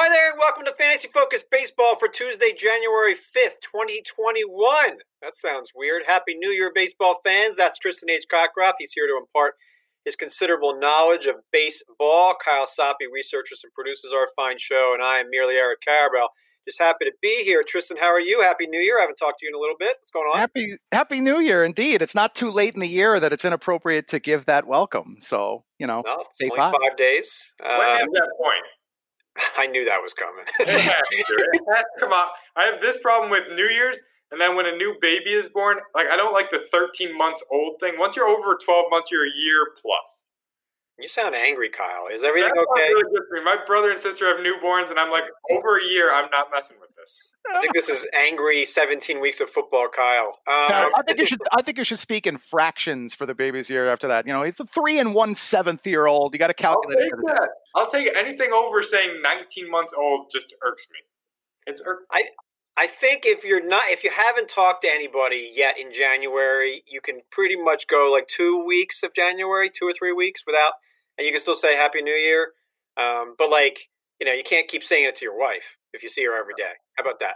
Hi there, and welcome to Fantasy Focus Baseball for Tuesday, January 5th, 2021. That sounds weird. Happy New Year, baseball fans. That's Tristan H. Cockcroft. He's here to impart his considerable knowledge of baseball. Kyle Soppe researches and produces our fine show, and I am merely Eric Karabell. Just happy to be here. Tristan, how are you? Happy New Year. I haven't talked to you in a little bit. What's going on? Happy Happy New Year, indeed. It's not too late in the year that it's inappropriate to give that welcome. So, you know, no, it's only five. five days. When is um, that point? I knew that was coming. yeah, come on. I have this problem with New Year's, and then when a new baby is born, like I don't like the 13 months old thing. Once you're over 12 months, you're a year plus. You sound angry, Kyle. Is everything That's okay? Really good for me. My brother and sister have newborns, and I'm like, over a year, I'm not messing with this. I think this is angry 17 weeks of football, Kyle. Um, I think you should. I think you should speak in fractions for the baby's year after that. You know, he's a three and one seventh year old. You got to calculate. I'll take, that. I'll take anything over saying 19 months old. Just irks me. It's irks. I I think if you're not, if you haven't talked to anybody yet in January, you can pretty much go like two weeks of January, two or three weeks without and you can still say Happy New Year. Um, but like, you know, you can't keep saying it to your wife if you see her every day. How about that?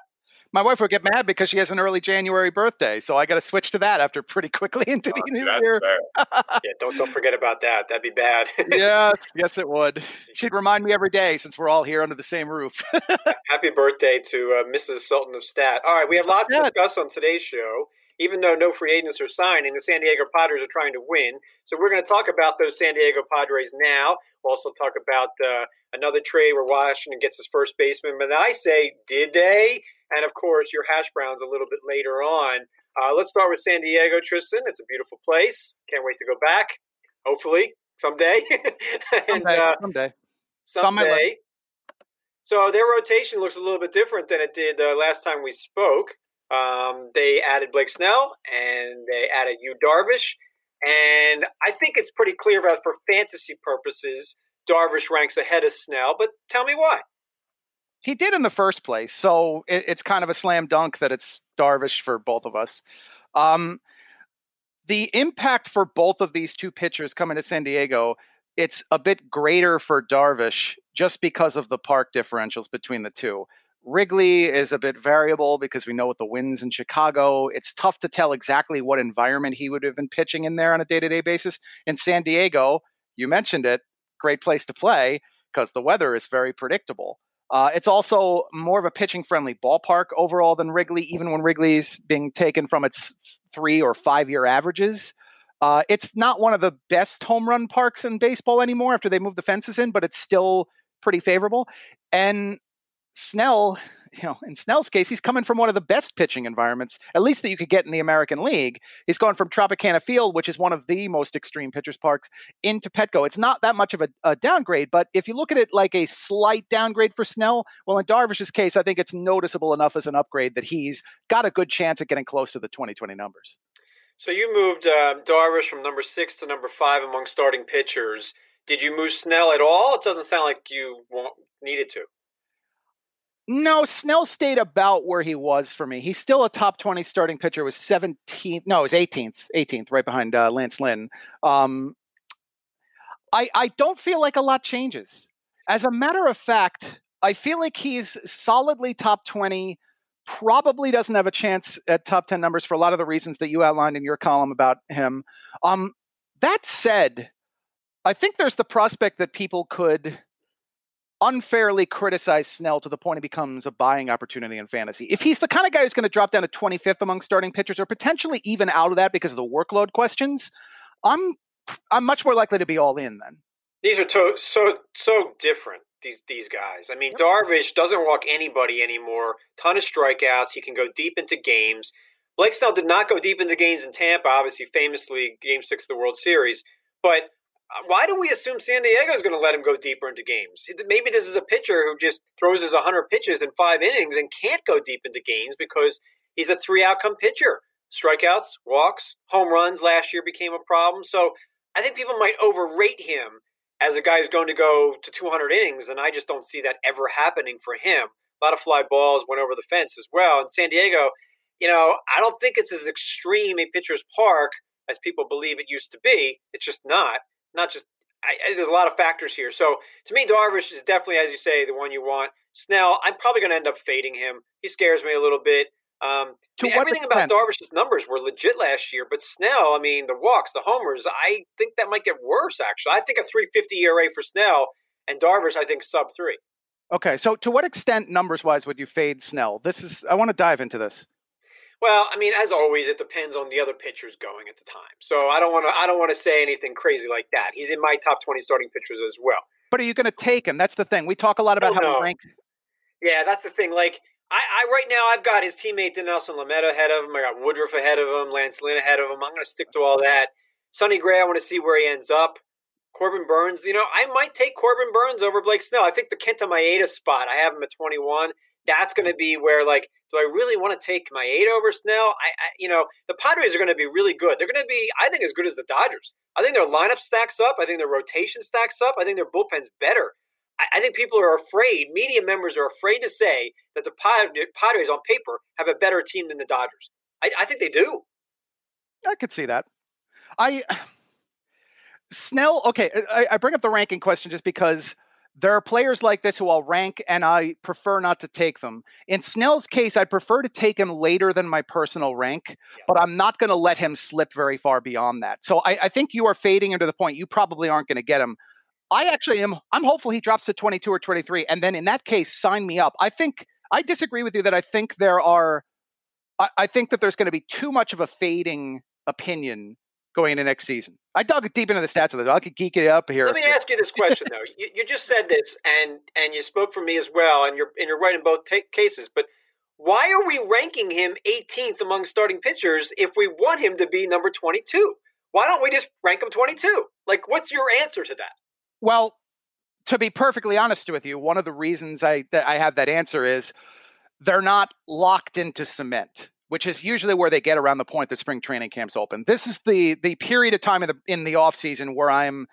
My wife would get mad because she has an early January birthday, so I got to switch to that after pretty quickly into the oh, new year. yeah, don't don't forget about that. That'd be bad. yes, yes, it would. She'd remind me every day since we're all here under the same roof. Happy birthday to uh, Mrs. Sultan of Stat. All right, we have lots to discuss on today's show even though no free agents are signing, the San Diego Padres are trying to win. So we're going to talk about those San Diego Padres now. We'll also talk about uh, another trade where Washington gets his first baseman. But I say, did they? And of course, your hash browns a little bit later on. Uh, let's start with San Diego, Tristan. It's a beautiful place. Can't wait to go back. Hopefully someday. and, someday. Uh, someday. Someday. So their rotation looks a little bit different than it did uh, last time we spoke. Um, they added Blake Snell and they added Yu Darvish. And I think it's pretty clear that for fantasy purposes, Darvish ranks ahead of Snell. But tell me why. He did in the first place. So it, it's kind of a slam dunk that it's Darvish for both of us. Um, the impact for both of these two pitchers coming to San Diego, it's a bit greater for Darvish just because of the park differentials between the two. Wrigley is a bit variable because we know what the winds in Chicago. It's tough to tell exactly what environment he would have been pitching in there on a day to day basis. In San Diego, you mentioned it, great place to play because the weather is very predictable. Uh, it's also more of a pitching friendly ballpark overall than Wrigley, even when Wrigley's being taken from its three or five year averages. Uh, it's not one of the best home run parks in baseball anymore after they moved the fences in, but it's still pretty favorable. And Snell, you know, in Snell's case, he's coming from one of the best pitching environments, at least that you could get in the American League. He's going from Tropicana Field, which is one of the most extreme pitchers parks, into Petco. It's not that much of a, a downgrade, but if you look at it like a slight downgrade for Snell, well, in Darvish's case, I think it's noticeable enough as an upgrade that he's got a good chance at getting close to the 2020 numbers. So you moved um, Darvish from number six to number five among starting pitchers. Did you move Snell at all? It doesn't sound like you needed to. No, Snell stayed about where he was for me. He's still a top 20 starting pitcher, was 17th. No, it was 18th, 18th, right behind uh, Lance Lynn. Um, I, I don't feel like a lot changes. As a matter of fact, I feel like he's solidly top 20, probably doesn't have a chance at top 10 numbers for a lot of the reasons that you outlined in your column about him. Um, that said, I think there's the prospect that people could – unfairly criticize Snell to the point he becomes a buying opportunity in fantasy. If he's the kind of guy who's going to drop down to 25th among starting pitchers or potentially even out of that because of the workload questions, I'm I'm much more likely to be all in then. These are to- so so different. These these guys. I mean, Darvish doesn't walk anybody anymore. Ton of strikeouts. He can go deep into games. Blake Snell did not go deep into games in Tampa, obviously famously Game Six of the World Series. But why do we assume San Diego is going to let him go deeper into games? Maybe this is a pitcher who just throws his 100 pitches in five innings and can't go deep into games because he's a three outcome pitcher. Strikeouts, walks, home runs last year became a problem. So I think people might overrate him as a guy who's going to go to 200 innings, and I just don't see that ever happening for him. A lot of fly balls went over the fence as well. And San Diego, you know, I don't think it's as extreme a pitcher's park as people believe it used to be. It's just not not just I, there's a lot of factors here. So to me, Darvish is definitely, as you say, the one you want. Snell, I'm probably going to end up fading him. He scares me a little bit. Um, I mean, everything extent? about Darvish's numbers were legit last year, but Snell, I mean, the walks, the homers, I think that might get worse. Actually, I think a 350 ERA for Snell and Darvish, I think sub three. Okay, so to what extent, numbers wise, would you fade Snell? This is I want to dive into this. Well, I mean, as always, it depends on the other pitchers going at the time. So I don't want to I don't want to say anything crazy like that. He's in my top 20 starting pitchers as well. But are you going to take him? That's the thing. We talk a lot about oh, how know. we rank. Yeah, that's the thing. Like I, I, right now I've got his teammate Dinelson Lamet ahead of him. I got Woodruff ahead of him, Lance Lynn ahead of him. I'm going to stick to all that. Sonny Gray, I want to see where he ends up. Corbin Burnes, you know, I might take Corbin Burnes over Blake Snell. I think the Kenta Maeda spot, I have him at 21. That's going to be where, like, do I really want to take Maeda over Snell? I, I you know, the Padres are going to be really good. They're going to be, I think, as good as the Dodgers. I think their lineup stacks up. I think their rotation stacks up. I think their bullpen's better. I, I think people are afraid, media members are afraid to say that the Padres on paper have a better team than the Dodgers. I, I think they do. I could see that. I Snell, okay, I, I, bring up the ranking question just because there are players like this who I'll rank and I prefer not to take them. In Snell's case, I'd prefer to take him later than my personal rank, yeah. but I'm not going to let him slip very far beyond that. So I, I think you are fading into the point you probably aren't going to get him. I actually am. I'm hopeful he drops to 22 or 23, and then in that case, sign me up. I think I disagree with you that I think there are. I, I think that there's going to be too much of a fading opinion going into next season. I dug deep into the stats of this. I could geek it up here. Let me ask you this question though. you, you, just said this, and and you spoke for me as well, and you're and you're right in both t- cases. But why are we ranking him 18th among starting pitchers if we want him to be number 22? Why don't we just rank him 22? Like, what's your answer to that? Well, to be perfectly honest with you, one of the reasons I that I have that answer is they're not locked into cement which is usually where they get around the point that spring training camps open. This is the the period of time in the in the off season where I'm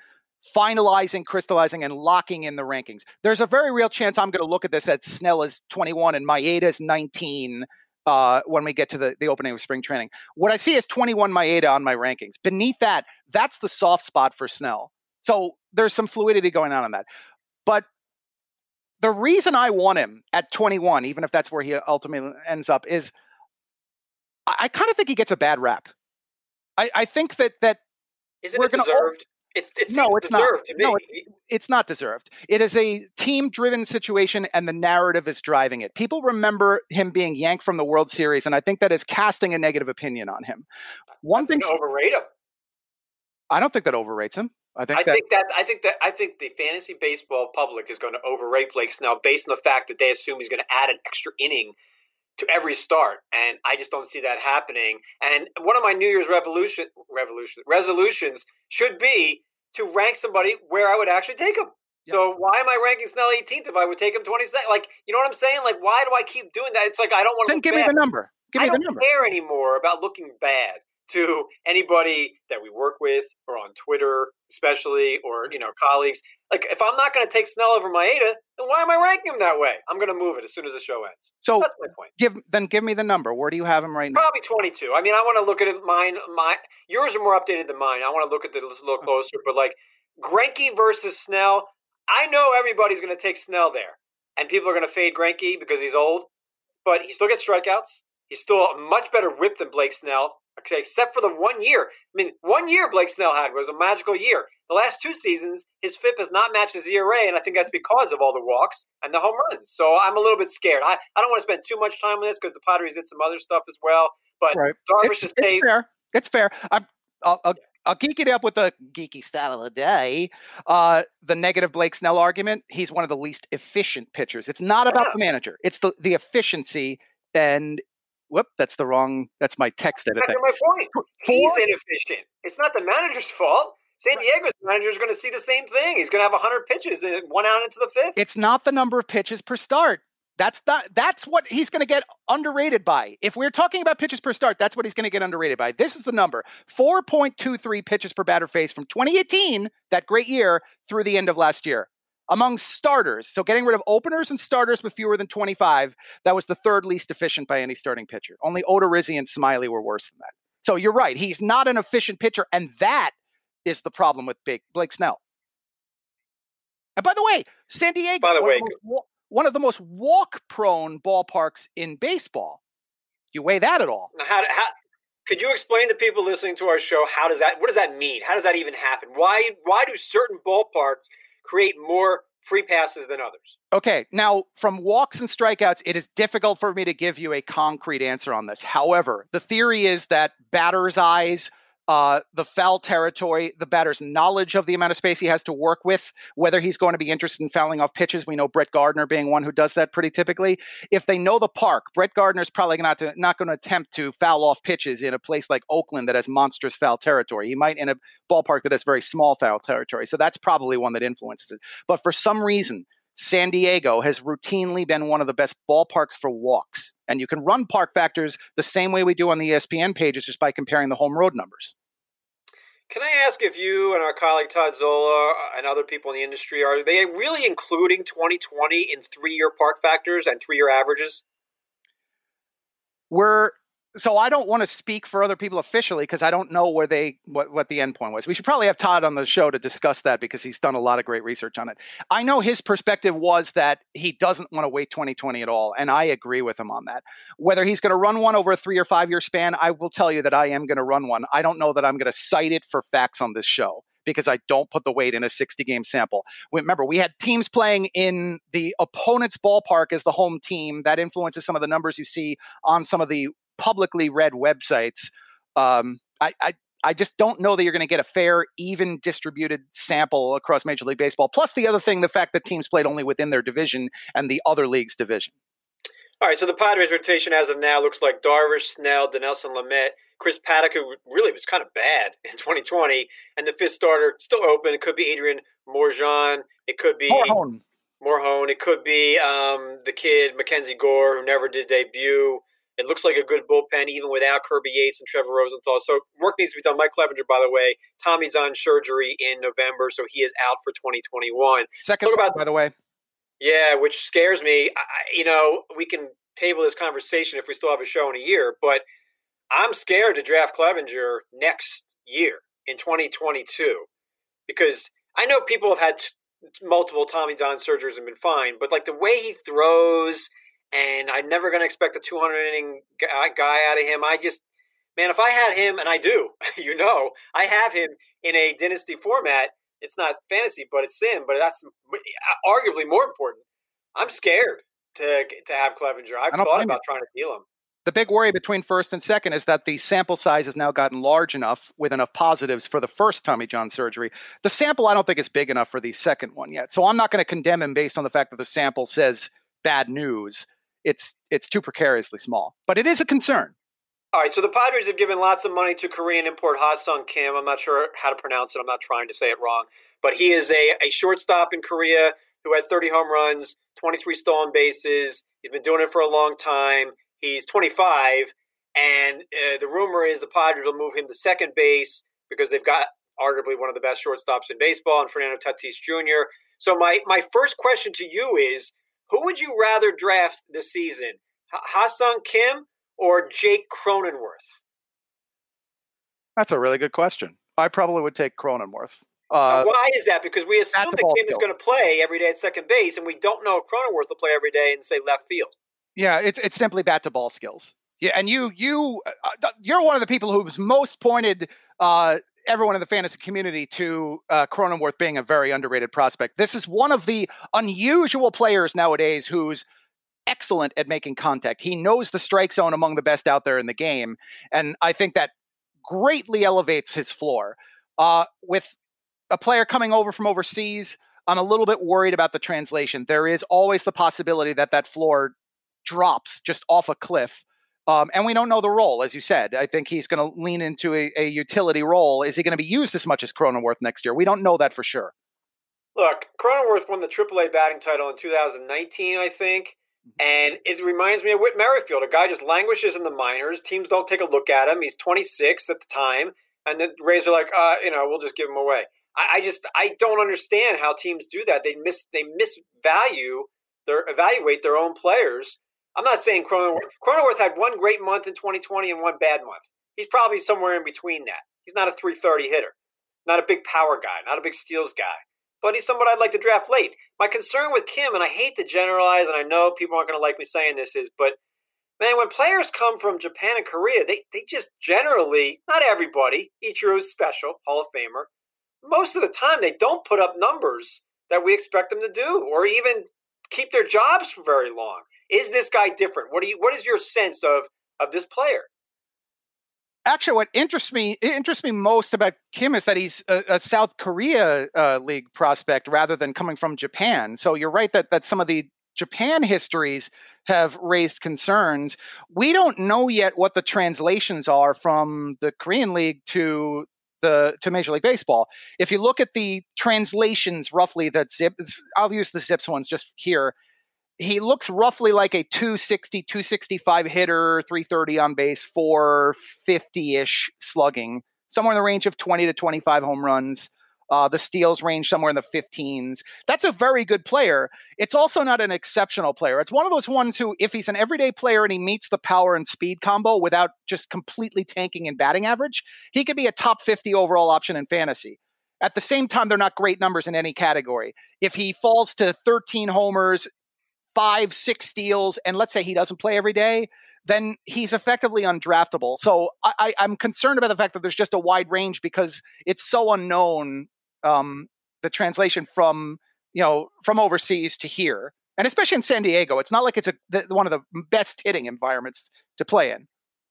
finalizing, crystallizing, and locking in the rankings. There's a very real chance I'm going to look at this at Snell is 21 and Maeda is 19 uh, when we get to the, the opening of spring training. What I see is 21 Maeda on my rankings. Beneath that, that's the soft spot for Snell. So there's some fluidity going on in that. But the reason I want him at 21, even if that's where he ultimately ends up, is – I, I kind of think he gets a bad rap. I, I think that that isn't it deserved? It's, it no, it's not. No, it, it's not deserved. It is a team-driven situation, and the narrative is driving it. People remember him being yanked from the World Series, and I think that is casting a negative opinion on him. One thing overrate him. I don't think that overrates him. I think I that, think that I think that I think the fantasy baseball public is going to overrate Blake Snell based on the fact that they assume he's going to add an extra inning to every start, and I just don't see that happening. And one of my New Year's revolution revolution resolutions should be to rank somebody where I would actually take them. Yep. So why am I ranking Snell 18th if I would take him 22nd? Like, you know what I'm saying? Like, why do I keep doing that? It's like I don't want to. Then give bad. me the number. Give me I the number. care anymore about looking bad to anybody that we work with or on Twitter, especially, or you know, colleagues. Like, if I'm not going to take Snell over Maeda, then why am I ranking him that way? I'm going to move it as soon as the show ends. So that's my point. Give then give me the number. Where do you have him right now? Probably 22. I mean, I want to look at it. Mine, my yours are more updated than mine. I want to look at this a little closer. But like Greinke versus Snell, I know everybody's going to take Snell there, and people are going to fade Greinke because he's old, but he still gets strikeouts. He's still a much better whip than Blake Snell. Except for the one year. I mean, one year Blake Snell had was a magical year. The last two seasons, his FIP has not matched his ERA, and I think that's because of all the walks and the home runs. So I'm a little bit scared. I, I don't want to spend too much time on this because the Padres did some other stuff as well. But right. Darvish it's, is it's fair. It's fair. I'm, I'll, I'll, I'll geek it up with the geeky style of the day. Uh, the negative Blake Snell argument. He's one of the least efficient pitchers. It's not about yeah. the manager. It's the the efficiency and whoop, that's the wrong. That's my text edit. That's my point. He's inefficient. It's not the manager's fault. San Diego's manager is going to see the same thing. He's going to have 100 pitches and one out into the fifth. It's not the number of pitches per start. That's not. That's what he's going to get underrated by. If we're talking about pitches per start, that's what he's going to get underrated by. This is the number: 4.23 pitches per batter face from 2018, that great year, through the end of last year among starters. So getting rid of openers and starters with fewer than 25, that was the third least efficient by any starting pitcher. Only Odorizzi and Smiley were worse than that. So you're right. He's not an efficient pitcher, and that is the problem with Big Blake Snell. And by the way, San Diego, by the one, way, of the most, one of the most walk-prone ballparks in baseball. Do you weigh that at all? How, how could you explain to people listening to our show how does that what does that mean? How does that even happen? Why why do certain ballparks create more free passes than others? Okay, now from walks and strikeouts, it is difficult for me to give you a concrete answer on this. However, the theory is that batter's eyes uh, the foul territory, the batter's knowledge of the amount of space he has to work with, whether he's going to be interested in fouling off pitches. We know Brett Gardner being one who does that pretty typically. If they know the park, Brett Gardner is probably not, to, not going to attempt to foul off pitches in a place like Oakland that has monstrous foul territory. He might in a ballpark that has very small foul territory. So that's probably one that influences it. But for some reason, San Diego has routinely been one of the best ballparks for walks. And you can run park factors the same way we do on the ESPN pages just by comparing the home road numbers. Can I ask if you and our colleague Todd Zola and other people in the industry are they really including 2020 in three-year park factors and three-year averages? We're so I don't want to speak for other people officially because I don't know where they what what the endpoint was. We should probably have Todd on the show to discuss that because he's done a lot of great research on it. I know his perspective was that he doesn't want to weight 2020 at all, and I agree with him on that. Whether he's going to run one over a three or five year span, I will tell you that I am going to run one. I don't know that I'm going to cite it for facts on this show because I don't put the weight in a 60 game sample. Remember, we had teams playing in the opponent's ballpark as the home team. That influences some of the numbers you see on some of the publicly read websites. Um, I, I I just don't know that you're going to get a fair, even distributed sample across Major League Baseball. Plus, the other thing, the fact that teams played only within their division and the other league's division. All right, so the Padres rotation as of now looks like Darvish, Snell, Dinelson Lamet, Chris Paddack, who really was kind of bad in 2020, and the fifth starter still open. It could be Adrian Morejon. It could be. Morejon. It could be um, the kid Mackenzie Gore, who never did debut. It looks like a good bullpen, even without Kirby Yates and Trevor Rosenthal. So work needs to be done. Mike Clevinger, by the way, Tommy John surgery in November, so he is out for 2021. Second, Talk about, by the way. Yeah, which scares me. I, you know, we can table this conversation if we still have a show in a year, but I'm scared to draft Clevinger next year in 2022 because I know people have had multiple Tommy John surgeries and been fine, but like the way he throws – and I'm never going to expect a 200 inning uh, guy out of him. I just, man, if I had him, and I do, you know, I have him in a dynasty format. It's not fantasy, but it's sim. But that's uh, arguably more important. I'm scared to to have Clevinger. I've thought about trying to deal him. The big worry between first and second is that the sample size has now gotten large enough with enough positives for the first Tommy John surgery. The sample I don't think is big enough for the second one yet. So I'm not going to condemn him based on the fact that the sample says bad news it's it's too precariously small. But it is a concern. All right, so the Padres have given lots of money to Korean import Ha-Seong Kim. I'm not sure how to pronounce it. I'm not trying to say it wrong, but he is a, a shortstop in Korea who had 30 home runs, 23 stolen bases. He's been doing it for a long time. He's 25, and uh, the rumor is the Padres will move him to second base because they've got arguably one of the best shortstops in baseball, and Fernando Tatis Jr. So my my first question to you is who would you rather draft this season, Ha-Seong Kim or Jake Cronenworth? That's a really good question. I probably would take Cronenworth. Uh, why is that? Because we assume that Kim field. is going to play every day at second base, and we don't know if Cronenworth will play every day in say left field. Yeah, it's it's simply bat to ball skills. Yeah, and you you uh, you're one of the people who's most pointed uh, everyone in the fantasy community to uh, Cronenworth being a very underrated prospect. This is one of the unusual players nowadays who's excellent at making contact. He knows the strike zone among the best out there in the game, and I think that greatly elevates his floor. Uh, with a player coming over from overseas, I'm a little bit worried about the translation. There is always the possibility that that floor drops just off a cliff um, and we don't know the role, as you said. I think he's going to lean into a, a, utility role. Is he going to be used as much as Cronenworth next year? We don't know that for sure. Look, Cronenworth won the AAA batting title in 2019, I think. Mm-hmm. And it reminds me of Whit Merrifield. A guy just languishes in the minors. Teams don't take a look at him. He's 26 at the time. And the Rays are like, uh, you know, we'll just give him away. I, I just I don't understand how teams do that. They miss they misvalue their evaluate their own players I'm not saying Cronenworth. Cronenworth had one great month in 2020 and one bad month. He's probably somewhere in between that. He's not a 330 hitter, not a big power guy, not a big steals guy. but he's someone I'd like to draft late. My concern with Kim, and I hate to generalize, and I know people aren't going to like me saying this, is but man, when players come from Japan and Korea, they, they just generally, not everybody, Ichiro is special, Hall of Famer. Most of the time, they don't put up numbers that we expect them to do, or even keep their jobs for very long. Is this guy different? What do you? What is your sense of of this player? Actually, what interests me interests me most about Kim is that he's a, a South Korea uh, league prospect rather than coming from Japan. So you're right that that some of the Japan histories have raised concerns. We don't know yet what the translations are from the Korean league to the to Major League Baseball. If you look at the translations roughly that Zip I'll use the Zips ones just here he looks roughly like a 260, 265 hitter, 330 on base, 450 ish slugging, somewhere in the range of 20 to 25 home runs. Uh, the steals range somewhere in the 15s. That's a very good player. It's also not an exceptional player. It's one of those ones who, if he's an everyday player and he meets the power and speed combo without just completely tanking in batting average, he could be a top 50 overall option in fantasy. At the same time, they're not great numbers in any category. If he falls to 13 homers, five, six steals, and let's say he doesn't play every day, then he's effectively undraftable. So I, am concerned about the fact that there's just a wide range because it's so unknown um, the translation from you know from overseas to here, and especially in San Diego, it's not like it's a the, one of the best hitting environments to play in.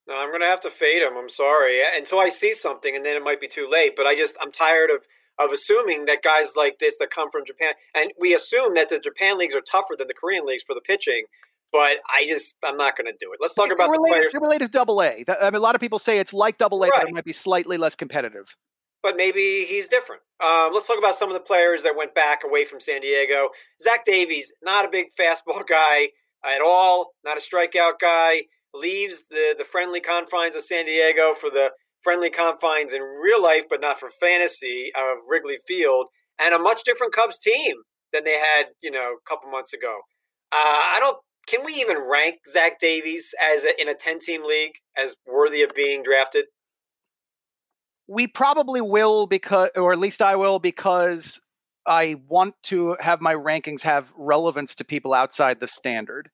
No, I'm going to have to fade him. I'm sorry until I see something, and then it might be too late. But I just I'm tired of of assuming that guys like this that come from Japan, and we assume that the Japan leagues are tougher than the Korean leagues for the pitching. But I just I'm not going to do it. Let's talk about related, the players. Related to Double A. I mean, a lot of people say it's like Double A, right. but it might be slightly less competitive. But maybe he's different. Um, let's talk about some of the players that went back away from San Diego. Zach Davies, not a big fastball guy at all, not a strikeout guy. Leaves the the friendly confines of San Diego for the friendly confines in real life, but not for fantasy of Wrigley Field, and a much different Cubs team than they had, you know, a couple months ago. Uh, I don't. Can we even rank Zach Davies as a, in a ten-team league as worthy of being drafted? We probably will because, or at least I will, because I want to have my rankings have relevance to people outside the standard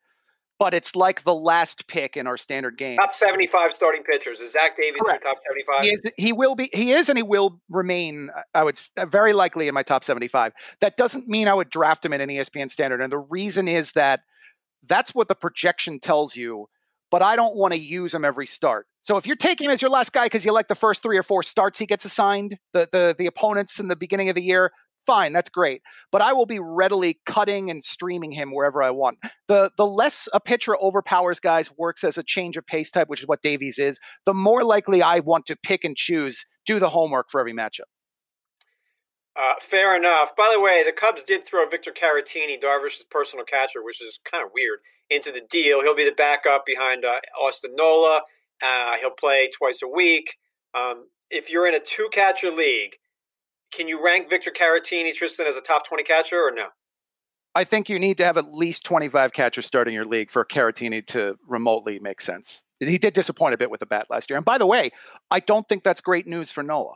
but it's like the last pick in our standard game. Top 75 starting pitchers. Is Zach Davies in top 75? He, is, he will be. He is, and he will remain. I would uh, very likely in my top 75. That doesn't mean I would draft him in an ESPN standard, and the reason is that that's what the projection tells you. But I don't want to use him every start. So if you're taking him as your last guy because you like the first three or four starts he gets assigned, the the the opponents in the beginning of the year, fine, that's great. But I will be readily cutting and streaming him wherever I want. The the less a pitcher overpowers guys, works as a change of pace type, which is what Davies is, the more likely I want to pick and choose, do the homework for every matchup. Uh, fair enough. By the way, the Cubs did throw Victor Caratini, Darvish's personal catcher, which is kind of weird, into the deal. He'll be the backup behind uh, Austin Nola. Uh, he'll play twice a week. Um, if you're in a two catcher league, can you rank Victor Caratini, Tristan, as a top 20 catcher or no? I think you need to have at least 25 catchers starting your league for Caratini to remotely make sense. He did disappoint a bit with the bat last year. And by the way, I don't think that's great news for Nola.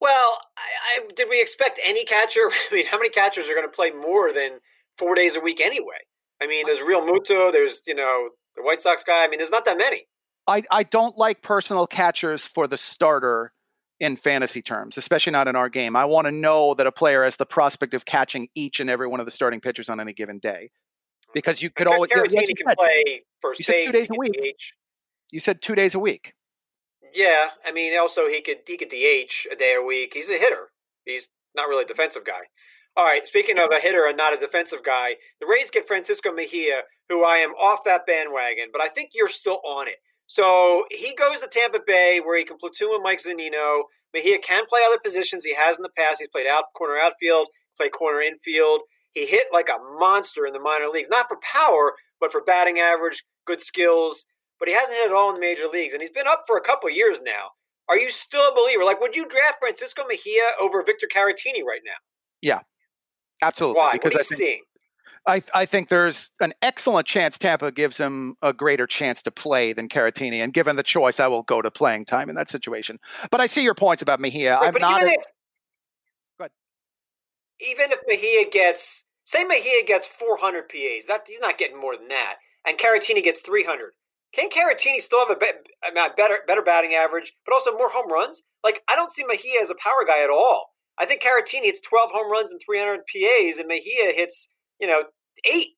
Well, I, I, did we expect any catcher? I mean, how many catchers are going to play more than four days a week anyway? I mean, there's Realmuto, there's, you know, the White Sox guy. I mean, there's not that many. I, I don't like personal catchers for the starter in fantasy terms, especially not in our game. I want to know that a player has the prospect of catching each and every one of the starting pitchers on any given day, mm-hmm. because you could always. Caratini you can play first you said two days a week. DH. You said two days a week. Yeah, I mean, also he could he could DH a day a week. He's a hitter. He's not really a defensive guy. All right, speaking of a hitter and not a defensive guy, the Rays get Francisco Mejia, who I am off that bandwagon, but I think you're still on it. So he goes to Tampa Bay where he can platoon with Mike Zunino. Mejia can play other positions. He has in the past. He's played out corner outfield, played corner infield. He hit like a monster in the minor leagues, not for power, but for batting average, good skills. But he hasn't hit at all in the major leagues, and he's been up for a couple years now. Are you still a believer? Like, would you draft Francisco Mejia over Victor Caratini right now? Yeah, absolutely. Why? Because what are you think, seeing? I, I think there's an excellent chance Tampa gives him a greater chance to play than Caratini. And given the choice, I will go to playing time in that situation. But I see your points about Mejia. Right, I'm not. A, even if Mejia gets, say Mejia gets 400 PAs, that he's not getting more than that, and Caratini gets 300. Can Caratini still have a be- better better batting average, but also more home runs? Like I don't see Mejia as a power guy at all. I think Caratini hits 12 home runs and 300 PAs, and Mejia hits you know eight.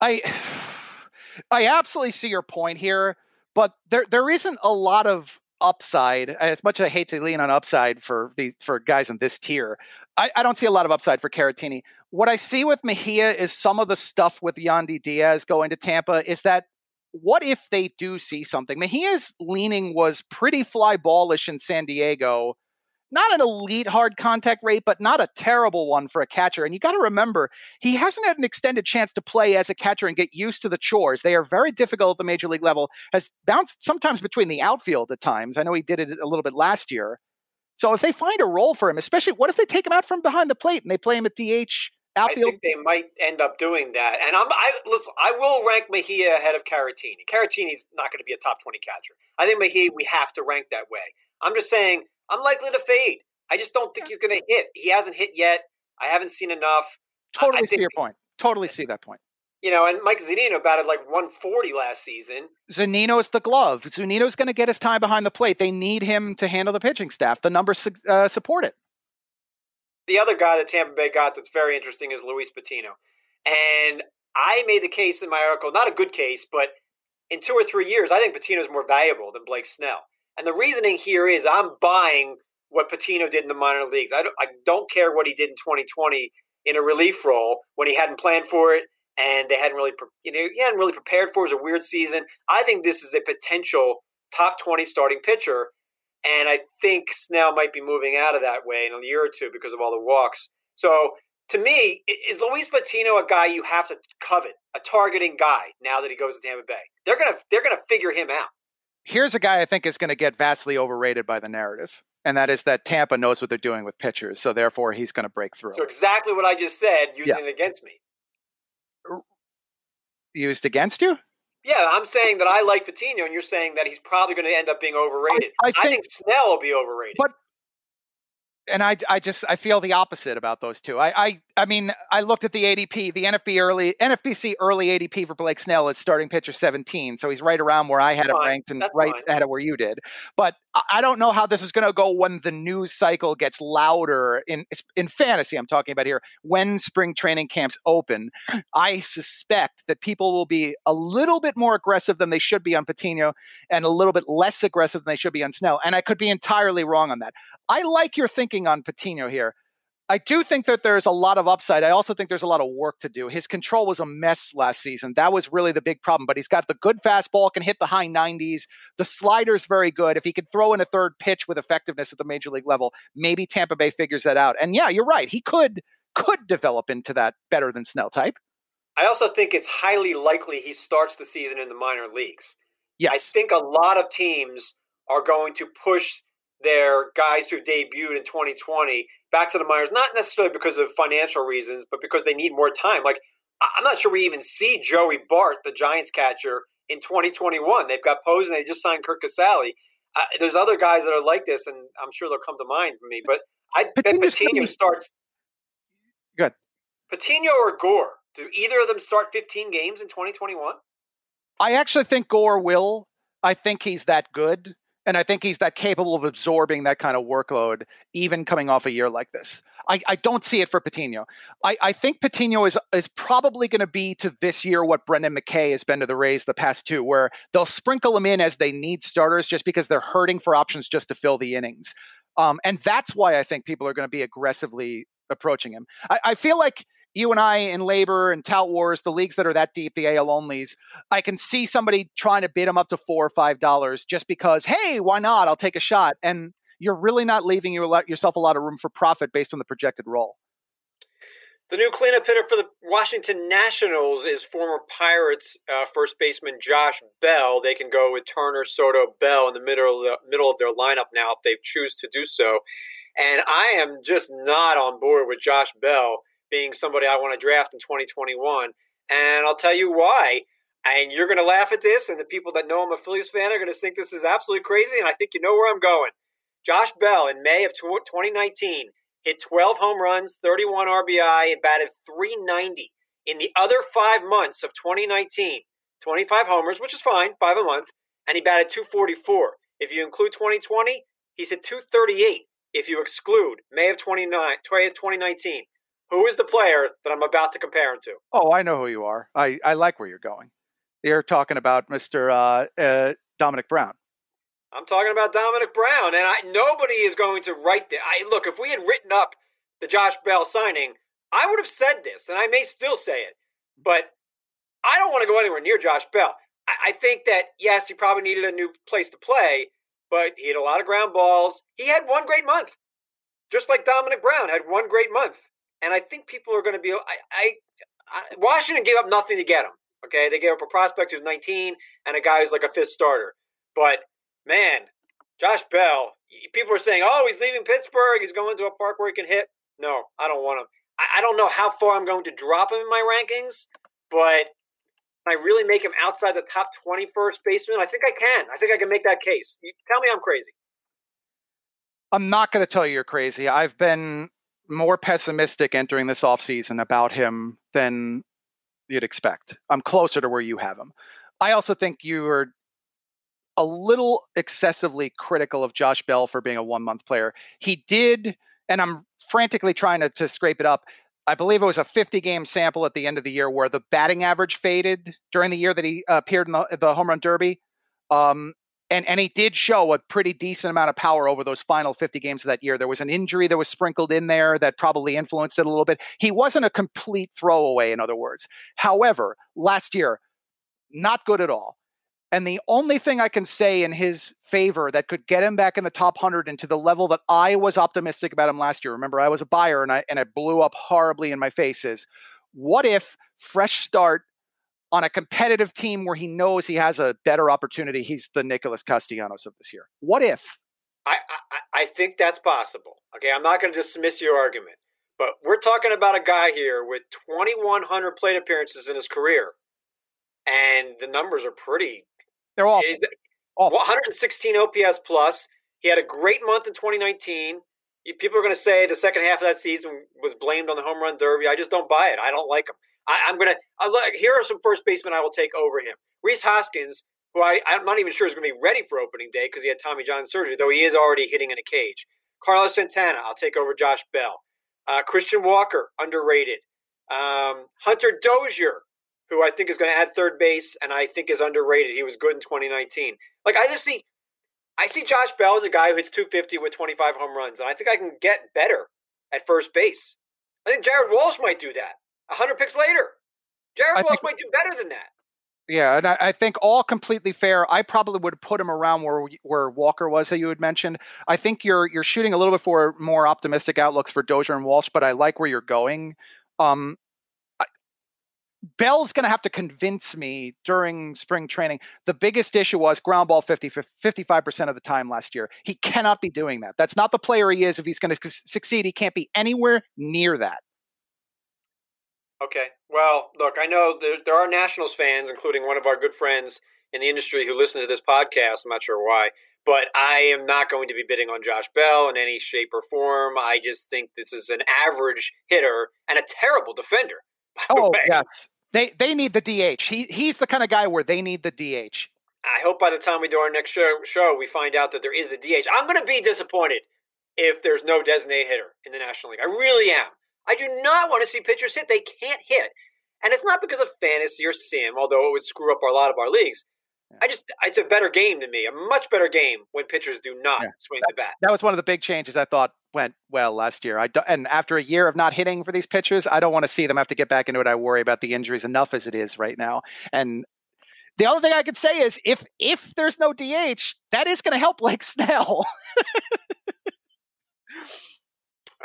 I I absolutely see your point here, but there there isn't a lot of upside. As much as I hate to lean on upside for these for guys in this tier, I, I don't see a lot of upside for Caratini. What I see with Mejia is some of the stuff with Yandy Diaz going to Tampa is that what if they do see something? Mejia's leaning was pretty fly ballish in San Diego not an elite hard contact rate, but not a terrible one for a catcher. And you got to remember, he hasn't had an extended chance to play as a catcher and get used to the chores. They are very difficult at the major league level. Has bounced sometimes between the outfield at times. I know he did it a little bit last year. So if they find a role for him, especially what if they take him out from behind the plate and they play him at DH outfield? I think they might end up doing that. And I'm I listen, I will rank Mejia ahead of Caratini. Caratini's not going to be a top 20 catcher. I think Mejia we have to rank that way. I'm just saying I'm likely to fade. I just don't think he's going to hit. He hasn't hit yet. I haven't seen enough. Totally I, I see your point. Totally see that point. You know, and Mike Zunino batted like 140 last season. Zunino's the glove. Zunino's going to get his time behind the plate. They need him to handle the pitching staff. The numbers uh, support it. The other guy that Tampa Bay got that's very interesting is Luis Patino. And I made the case in my article, not a good case, but in two or three years, I think Patino's more valuable than Blake Snell. And the reasoning here is I'm buying what Patino did in the minor leagues. I don't, I don't care what he did in 2020 in a relief role when he hadn't planned for it and they hadn't really, you know, he hadn't really prepared for. It. it was a weird season. I think this is a potential top 20 starting pitcher. And I think Snell might be moving out of that way in a year or two because of all the walks. So to me, is Luis Patino a guy you have to covet, a targeting guy now that he goes to Tampa Bay? They're gonna they're gonna figure him out here's a guy I think is going to get vastly overrated by the narrative, and that is that Tampa knows what they're doing with pitchers, so therefore he's going to break through. So exactly what I just said, using yeah. it against me. Used against you? Yeah, I'm saying that I like Patino, and you're saying that he's probably going to end up being overrated. I, I, think, I think Snell will be overrated. But and I, I just I feel the opposite about those two. I, I I mean I looked at the ADP, the NFB early NFBC early ADP for Blake Snell is starting pitcher 17, so he's right around where I had That's him ranked and right fine. ahead of where you did. But I don't know how this is going to go when the news cycle gets louder in in fantasy. I'm talking about here when spring training camps open. I suspect that people will be a little bit more aggressive than they should be on Patino, and a little bit less aggressive than they should be on Snell. And I could be entirely wrong on that. I like your thinking on Patino here. I do think that there's a lot of upside. I also think there's a lot of work to do. His control was a mess last season. That was really the big problem. But he's got the good fastball, can hit the high 90s. The slider's very good. If he could throw in a third pitch with effectiveness at the major league level, maybe Tampa Bay figures that out. And yeah, you're right. He could could develop into that better than Snell type. I also think it's highly likely he starts the season in the minor leagues. Yes. I think a lot of teams are going to push their guys who debuted in 2020 back to the minors, not necessarily because of financial reasons, but because they need more time. Like, I'm not sure we even see Joey Bart, the Giants catcher, in 2021. They've got Pose and they just signed Curt Casali. Uh, there's other guys that are like this, and I'm sure they'll come to mind for me. But I bet Patino starts. Good. Patino or Gore? Do either of them start 15 games in 2021? I actually think Gore will. I think he's that good. And I think he's that capable of absorbing that kind of workload, even coming off a year like this. I, I don't see it for Patino. I, I think Patino is is probably going to be to this year what Brendan McKay has been to the Rays the past two, where they'll sprinkle them in as they need starters just because they're hurting for options just to fill the innings. Um, and that's why I think people are going to be aggressively approaching him. I, I feel like you and I in LABR and Tout Wars, the leagues that are that deep, the AL onlys, I can see somebody trying to bid them up to four or five dollars just because, hey, why not? I'll take a shot. And you're really not leaving you yourself a lot of room for profit based on the projected role. The new cleanup hitter for the Washington Nationals is former Pirates uh, first baseman Josh Bell. They can go with Turner, Soto, Bell in the middle of the middle of their lineup now if they choose to do so. And I am just not on board with Josh Bell being somebody I want to draft in 2021. And I'll tell you why. And you're going to laugh at this, and the people that know I'm a Phillies fan are going to think this is absolutely crazy. And I think you know where I'm going. Josh Bell in May of 2019 hit 12 home runs, 31 RBI, and batted 390. In the other five months of 2019, 25 homers, which is fine, five a month, and he batted 244. If you include 2020, he's at 238. If you exclude May of 29, 2019, who is the player that I'm about to compare him to? Oh, I know who you are. I, I like where you're going. You're talking about Mr. Uh, uh, Domonic Brown. I'm talking about Domonic Brown, and I, nobody is going to write that. I look if we had written up the Josh Bell signing, I would have said this, and I may still say it, but I don't want to go anywhere near Josh Bell. I, I think that yes, he probably needed a new place to play, but he had a lot of ground balls. He had one great month, just like Domonic Brown had one great month, and I think people are going to be. Oh, I, I, I Washington gave up nothing to get him. Okay, they gave up a prospect who's 19 and a guy who's like a fifth starter, but man, Josh Bell, people are saying, oh, he's leaving Pittsburgh. He's going to a park where he can hit. No, I don't want him. I, I don't know how far I'm going to drop him in my rankings, but I really make him outside the top 20 first baseman? I think I can. I think I can make that case. You tell me I'm crazy. I'm not going to tell you you're crazy. I've been more pessimistic entering this offseason about him than you'd expect. I'm closer to where you have him. I also think you are a little excessively critical of Josh Bell for being a one month player. He did, and I'm frantically trying to, to scrape it up. I believe it was a 50 game sample at the end of the year where the batting average faded during the year that he uh, appeared in the, the home run derby. Um, and, and he did show a pretty decent amount of power over those final 50 games of that year. There was an injury that was sprinkled in there that probably influenced it a little bit. He wasn't a complete throwaway, in other words. However, last year, not good at all. And the only thing I can say in his favor that could get him back in the top 100 and to the level that I was optimistic about him last year, remember, I was a buyer and I, and I blew up horribly in my face, is what if fresh start on a competitive team where he knows he has a better opportunity? He's the Nicholas Castellanos of this year. What if? I, I, I think that's possible. Okay, I'm not going to dismiss your argument, but we're talking about a guy here with 2,100 plate appearances in his career, and the numbers are pretty they're all 116 OPS plus. He had a great month in 2019. People are going to say the second half of that season was blamed on the home run derby. I just don't buy it. I don't like him. I, am going to. Here are some first basemen I will take over him. Rhys Hoskins, who I, I'm not even sure is going to be ready for opening day because he had Tommy John surgery, though he is already hitting in a cage. Carlos Santana, I'll take over Josh Bell. Uh, Christian Walker, underrated. Um, Hunter Dozier, who I think is going to add third base, and I think is underrated. He was good in 2019. Like I just see, I see Josh Bell as a guy who hits 250 with 25 home runs, and I think I can get better at first base. I think Jared Walsh might do that. 100 picks later, Jared I Walsh think, might do better than that. Yeah, and I, I, think all completely fair. I probably would put him around where where Walker was that you had mentioned. I think you're you're shooting a little bit for more optimistic outlooks for Dozier and Walsh, but I like where you're going. Um, Bell's going to have to convince me during spring training. The biggest issue was ground ball 50, 55% of the time last year. He cannot be doing that. That's not the player he is. If he's going to succeed, he can't be anywhere near that. Okay. Well, look, I know there, there are Nationals fans, including one of our good friends in the industry who listen to this podcast. I'm not sure why, but I am not going to be bidding on Josh Bell in any shape or form. I just think this is an average hitter and a terrible defender. Oh yes, they they need the DH. He he's the kind of guy where they need the DH. I hope by the time we do our next show, show we find out that there is the DH. I'm going to be disappointed if there's no designated hitter in the National League. I really am. I do not want to see pitchers hit. They can't hit. And it's not because of fantasy or sim, although it would screw up a lot of our leagues. Yeah. I just, it's a better game to me, a much better game when pitchers do not yeah. swing that, the bat. That was one of the big changes I thought went well last year. I do, and after a year of not hitting for these pitchers, I don't want to see them have to get back into it. I worry about the injuries enough as it is right now. And the only thing I could say is if if there's no DH, that is going to help Blake Snell.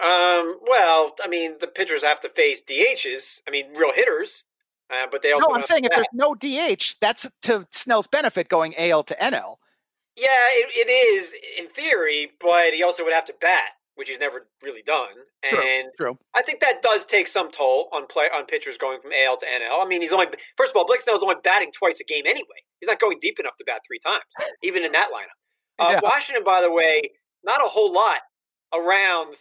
um, well, I mean, the pitchers have to face DHs. I mean, real hitters. Uh, but they also no. I'm saying if there's no DH, that's to Snell's benefit going AL to NL. Yeah, it, it is in theory, but he also would have to bat, which he's never really done. And true, true. I think that does take some toll on play on pitchers going from AL to NL. I mean, he's only first of all, Blake Snell's only batting twice a game anyway. He's not going deep enough to bat three times, even in that lineup. Uh, yeah. Washington, by the way, not a whole lot around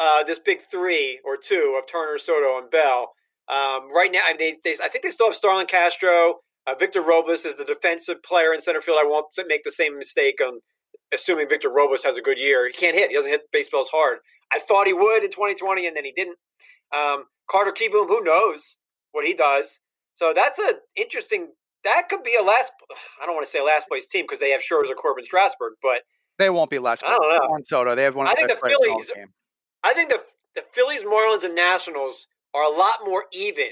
uh, this big three or two of Turner, Soto, and Bell. Um, right now, I, mean, they, they, I think they still have Starlin Castro. Uh, Victor Robles is the defensive player in center field. I won't make the same mistake on assuming Victor Robles has a good year. He can't hit. He doesn't hit baseballs hard. I thought he would in 2020, and then he didn't. Um, Carter Kieboom, who knows what he does? So that's an interesting. That could be a last. I don't want to say last place team because they have Scherzer, Corbin, Strasburg, but they won't be last. I don't know. Soto, they have one. I think the Phillies. I think the the Phillies, Marlins, and Nationals are a lot more even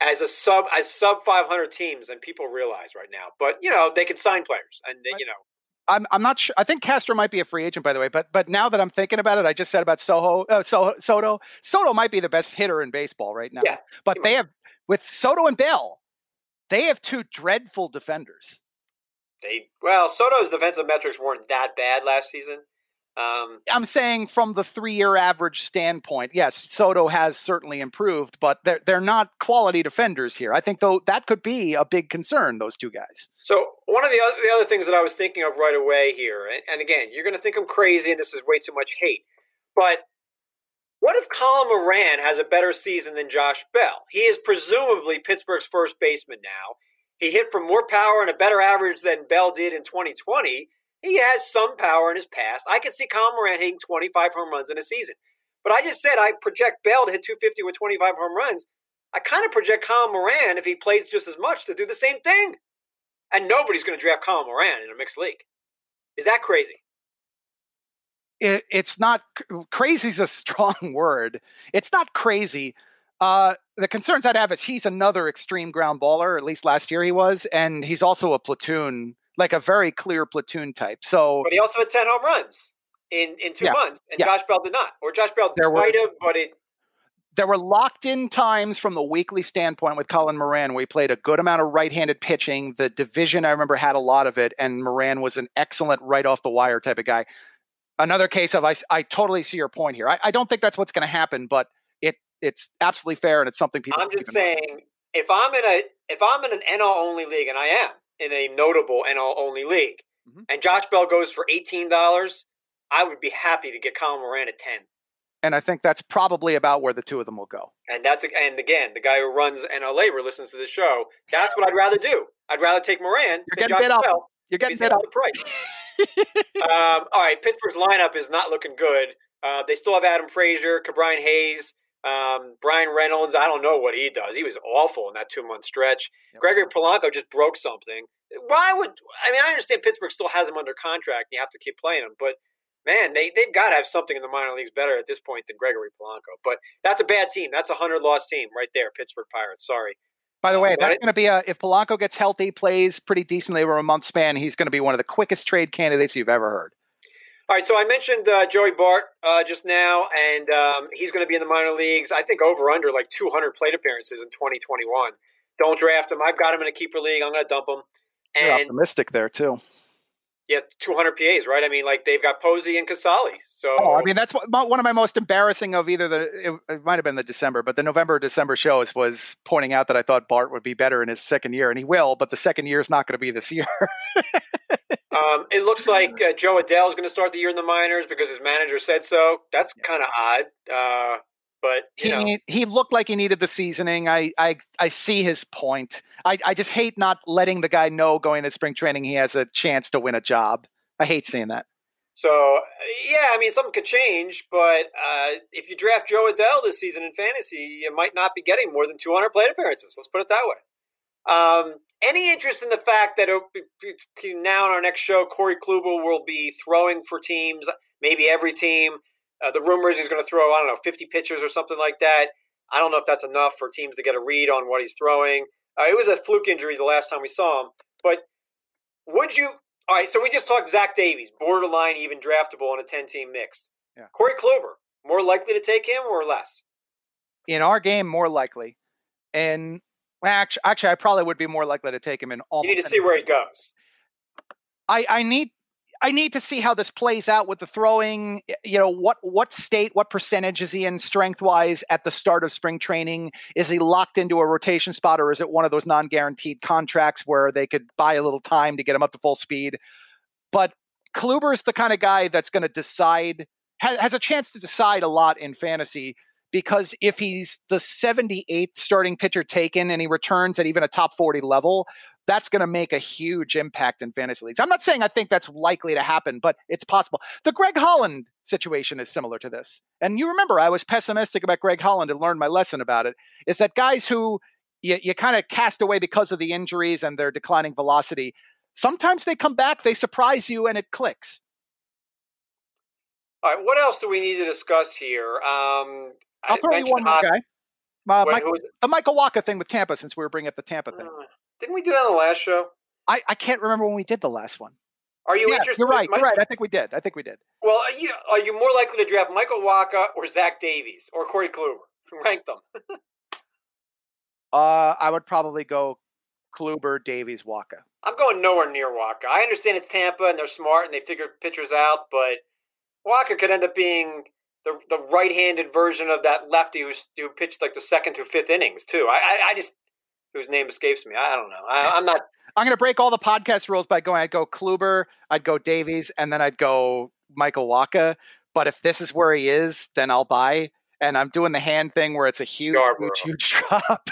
as a sub as sub 500 teams than people realize right now. But you know they can sign players, and they, you know. I'm I'm not sure. I think Castro might be a free agent, by the way. But but now that I'm thinking about it, I just said about Soho, uh, Soho Soto. Soto might be the best hitter in baseball right now. Yeah, but they might. have with Soto and Bell, they have two dreadful defenders. They well, Soto's defensive metrics weren't that bad last season. Um, I'm saying from the three-year average standpoint, yes, Soto has certainly improved, but they're they're not quality defenders here. I think though that could be a big concern. Those two guys. So one of the other, the other things that I was thinking of right away here, and, and again, you're going to think I'm crazy, and this is way too much hate, but what if Colin Moran has a better season than Josh Bell? He is presumably Pittsburgh's first baseman now. He hit for more power and a better average than Bell did in 2020 he has some power in his past. I could see Colin Moran hitting 25 home runs in a season. But I just said I project Bell to hit 250 with 25 home runs. I kind of project Colin Moran, if he plays just as much, to do the same thing. And nobody's going to draft Colin Moran in a mixed league. Is that crazy? It, it's not crazy is a strong word. It's not crazy. Uh, the concerns I'd have is he's another extreme ground baller. At least last year he was, and he's also a platoon like a very clear platoon type. So, but he also had ten home runs in in two yeah, months, and yeah. Josh Bell did not, or Josh Bell there might were, have, but it. There were locked in times from the weekly standpoint with Colin Moran where he played a good amount of right handed pitching. The division, I remember, had a lot of it, and Moran was an excellent right off the wire type of guy. Another case of I, I totally see your point here. I, I don't think that's what's going to happen, but it it's absolutely fair and it's something people. I'm just saying, if I'm in a if I'm in an NL only league, and I am, in a notable NL only league, mm-hmm. and Josh Bell goes for eighteen dollars, I would be happy to get Colin Moran at ten. And I think that's probably about where the two of them will go. And that's and again, the guy who runs NL LABR listens to the show. That's what I'd rather do. I'd rather take Moran. You're getting bid up. Bell You're getting bid up. The price. um, all right, Pittsburgh's lineup is not looking good. Uh, they still have Adam Frazier, Ke'Bryan Hayes, um, Bryan Reynolds, I don't know what he does. He was awful in that two month stretch. Yep. Gregory Polanco just broke something. Why would I mean? I understand Pittsburgh still has him under contract. and You have to keep playing him, but man, they they've got to have something in the minor leagues better at this point than Gregory Polanco. But that's a bad team. That's a hundred loss team right there, Pittsburgh Pirates. Sorry. By the way, uh, that's going to be a if Polanco gets healthy, plays pretty decently over a month span, he's going to be one of the quickest trade candidates you've ever heard. All right, so I mentioned uh, Joey Bart uh, just now, and um, he's going to be in the minor leagues. I think over under like 200 plate appearances in 2021. Don't draft him. I've got him in a keeper league. I'm going to dump him. And You're optimistic there too. Yeah, 200 PAs, right? I mean, like they've got Posey and Casali. So, oh, I mean, that's one of my most embarrassing of either the it, it might have been the December, but the November December shows was pointing out that I thought Bart would be better in his second year, and he will, but the second year is not going to be this year. um, it looks like uh, Jo Adell is going to start the year in the minors because his manager said so. That's kind of odd. Uh, but he need, he looked like he needed the seasoning. I I I see his point. I I just hate not letting the guy know going to spring training he has a chance to win a job. I hate seeing that. So yeah, I mean something could change, but uh, if you draft Jo Adell this season in fantasy, you might not be getting more than 200 plate appearances. Let's put it that way. Um, any interest in the fact that now in our next show, Corey Kluber will be throwing for teams, maybe every team. Uh, the rumor is he's going to throw, I don't know, 50 pitchers or something like that. I don't know if that's enough for teams to get a read on what he's throwing. Uh, it was a fluke injury the last time we saw him. But would you? All right, so we just talked Zach Davies, borderline even draftable in a 10 team mixed. Yeah. Corey Kluber, more likely to take him or less? In our game, more likely. And actually, actually, I probably would be more likely to take him in all. You need to see where he goes. I, I need I need to see how this plays out with the throwing. You know, what what state, what percentage is he in strength wise at the start of spring training? Is he locked into a rotation spot, or is it one of those non guaranteed contracts where they could buy a little time to get him up to full speed? But Kluber is the kind of guy that's going to decide has, has a chance to decide a lot in fantasy because if he's the 78th starting pitcher taken and he returns at even a top 40 level, that's going to make a huge impact in fantasy leagues. I'm not saying I think that's likely to happen, but it's possible. The Greg Holland situation is similar to this. And you remember, I was pessimistic about Greg Holland and learned my lesson about it. Is that guys who you, you kind of cast away because of the injuries and their declining velocity, sometimes they come back, they surprise you, and it clicks. All right, what else do we need to discuss here? Um, I'll throw you one more guy. Uh, Mike, the Michael Wacha thing with Tampa, since we were bringing up the Tampa thing. Uh, didn't we do that on the last show? I, I can't remember when we did the last one. Are you yeah, interested? You're right. You're right. I think we did. I think we did. Well, are you, are you more likely to draft Michael Wacha or Zach Davies or Corey Kluber? Rank them. uh, I would probably go Kluber, Davies, Wacha. I'm going nowhere near Wacha. I understand it's Tampa and they're smart and they figure pitchers out, but Wacha could end up being the the right-handed version of that lefty who's, who pitched like the second to fifth innings too. I I, I just whose name escapes me. I don't know. I, am not. I'm going to break all the podcast rules by going. I'd go Kluber, I'd go Davies, and then I'd go Michael Wacha. But if this is where he is, then I'll buy. And I'm doing the hand thing where it's a huge, huge, huge drop.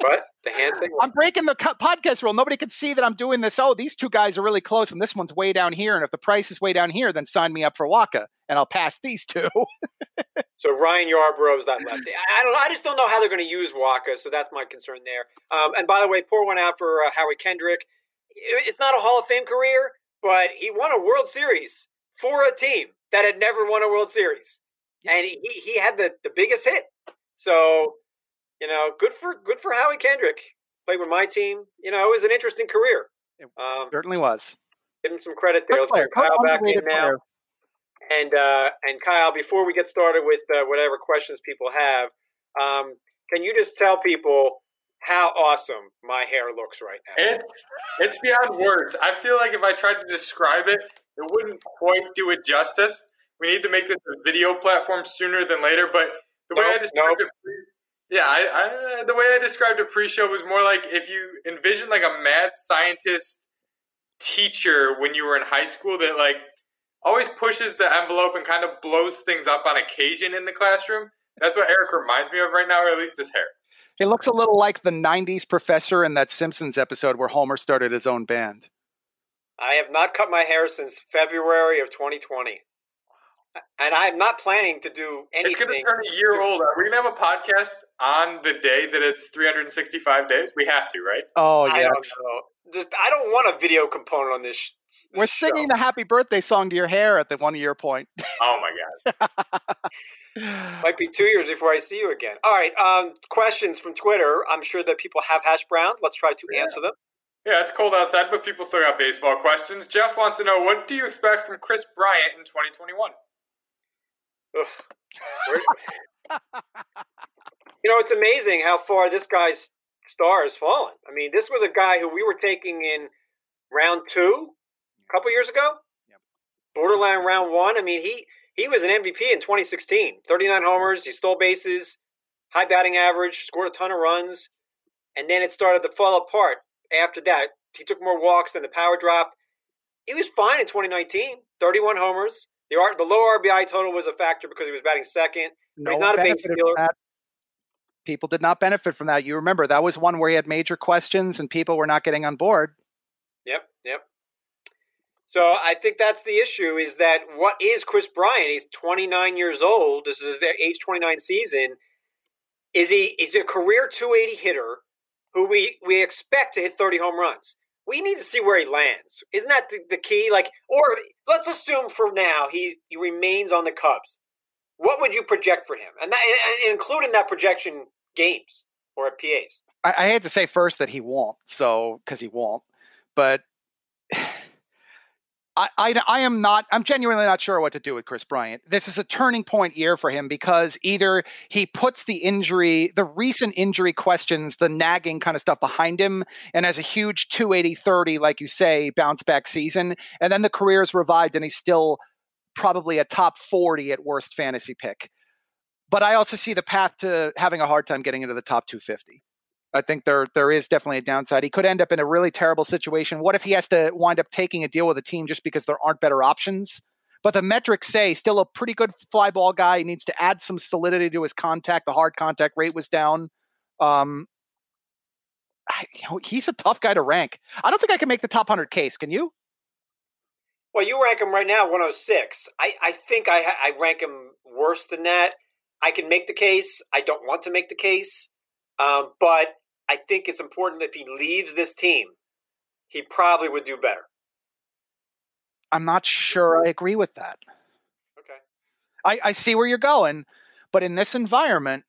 what the hand thing? I'm breaking the podcast rule. Nobody can see that I'm doing this. Oh, these two guys are really close, and this one's way down here. And if the price is way down here, then sign me up for Wacha, and I'll pass these two. So Ryan Yarbrough's that lefty. I, don't. I just don't know how they're going to use Wacha. So that's my concern there. Um, and by the way, pour one out for uh, Howie Kendrick. It's not a Hall of Fame career, but he won a World Series for a team that had never won a World Series, and he he had the the biggest hit. So you know, good for good for Howie Kendrick. Played with my team. You know, it was an interesting career. It um, certainly was. Give him some credit there. Let's bring Kyle back in now. And uh, and Kyle, before we get started with uh, whatever questions people have, um, can you just tell people how awesome my hair looks right now? It's it's beyond words. I feel like if I tried to describe it, it wouldn't quite do it justice. We need to make this a video platform sooner than later. But the nope, way I described nope. it, yeah, I, I, the way I described it pre-show was more like if you envision like a mad scientist teacher when you were in high school that like always pushes the envelope and kind of blows things up on occasion in the classroom. That's what Eric reminds me of right now, or at least his hair. He looks a little like the 90s professor in that Simpsons episode where Homer started his own band. I have not cut my hair since February of 2020. And I'm not planning to do anything. It's going to turn a year old. Are we going to have a podcast on the day that it's 365 days? We have to, right? Oh, yeah. I don't know just I don't want a video component on this. this We're show. singing the happy birthday song to your hair at the one year point. Oh my god. Might be two years before I see you again. All right. Um, questions from Twitter. I'm sure that people have hash browns. Let's try to yeah. answer them. Yeah, it's cold outside, but people still got baseball questions. Jeff wants to know what do you expect from Kris Bryant in 2021? You know, it's amazing how far this guy's star has fallen. I mean, this was a guy who we were taking in round two a couple years ago, yep. borderline round one. I mean, he he was an MVP in 2016. 39 homers, he stole bases, high batting average, scored a ton of runs, and then it started to fall apart. After that, he took more walks, than the power dropped. He was fine in 2019. 31 homers. The the low RBI total was a factor because he was batting second. No he's not a base stealer people did not benefit from that. You remember that was one where he had major questions and people were not getting on board. Yep, yep. So I think that's the issue is that what is Kris Bryant? He's 29 years old. This is his age 29 season. Is he is he a career 280 hitter who we we expect to hit 30 home runs? We need to see where he lands. Isn't that the, the key? Like, or let's assume for now he, he remains on the Cubs. What would you project for him? And, that, and including that projection games or PAs. I, I had to say first that he won't, so because he won't, but. I, I, I, am not, I'm genuinely not sure what to do with Kris Bryant. This is a turning point year for him because either he puts the injury, the recent injury questions, the nagging kind of stuff behind him, and has a huge 280 30, like you say, bounce back season, and then the career is revived and he's still probably a top 40 at worst fantasy pick but I also see the path to having a hard time getting into the top 250. I think there there is definitely a downside. He could end up in a really terrible situation. What if he has to wind up taking a deal with a team just because there aren't better options? But the metrics say still a pretty good fly ball guy. He needs to add some solidity to his contact. The hard contact rate was down. Um, I, you know, he's a tough guy to rank. I don't think I can make the top 100 case. Can you? Well, you rank him right now 106. I, I think I, I rank him worse than that. I can make the case. I don't want to make the case. Um, but I think it's important that if he leaves this team, he probably would do better. I'm not sure I agree with that. Okay. I, I see where you're going, but in this environment,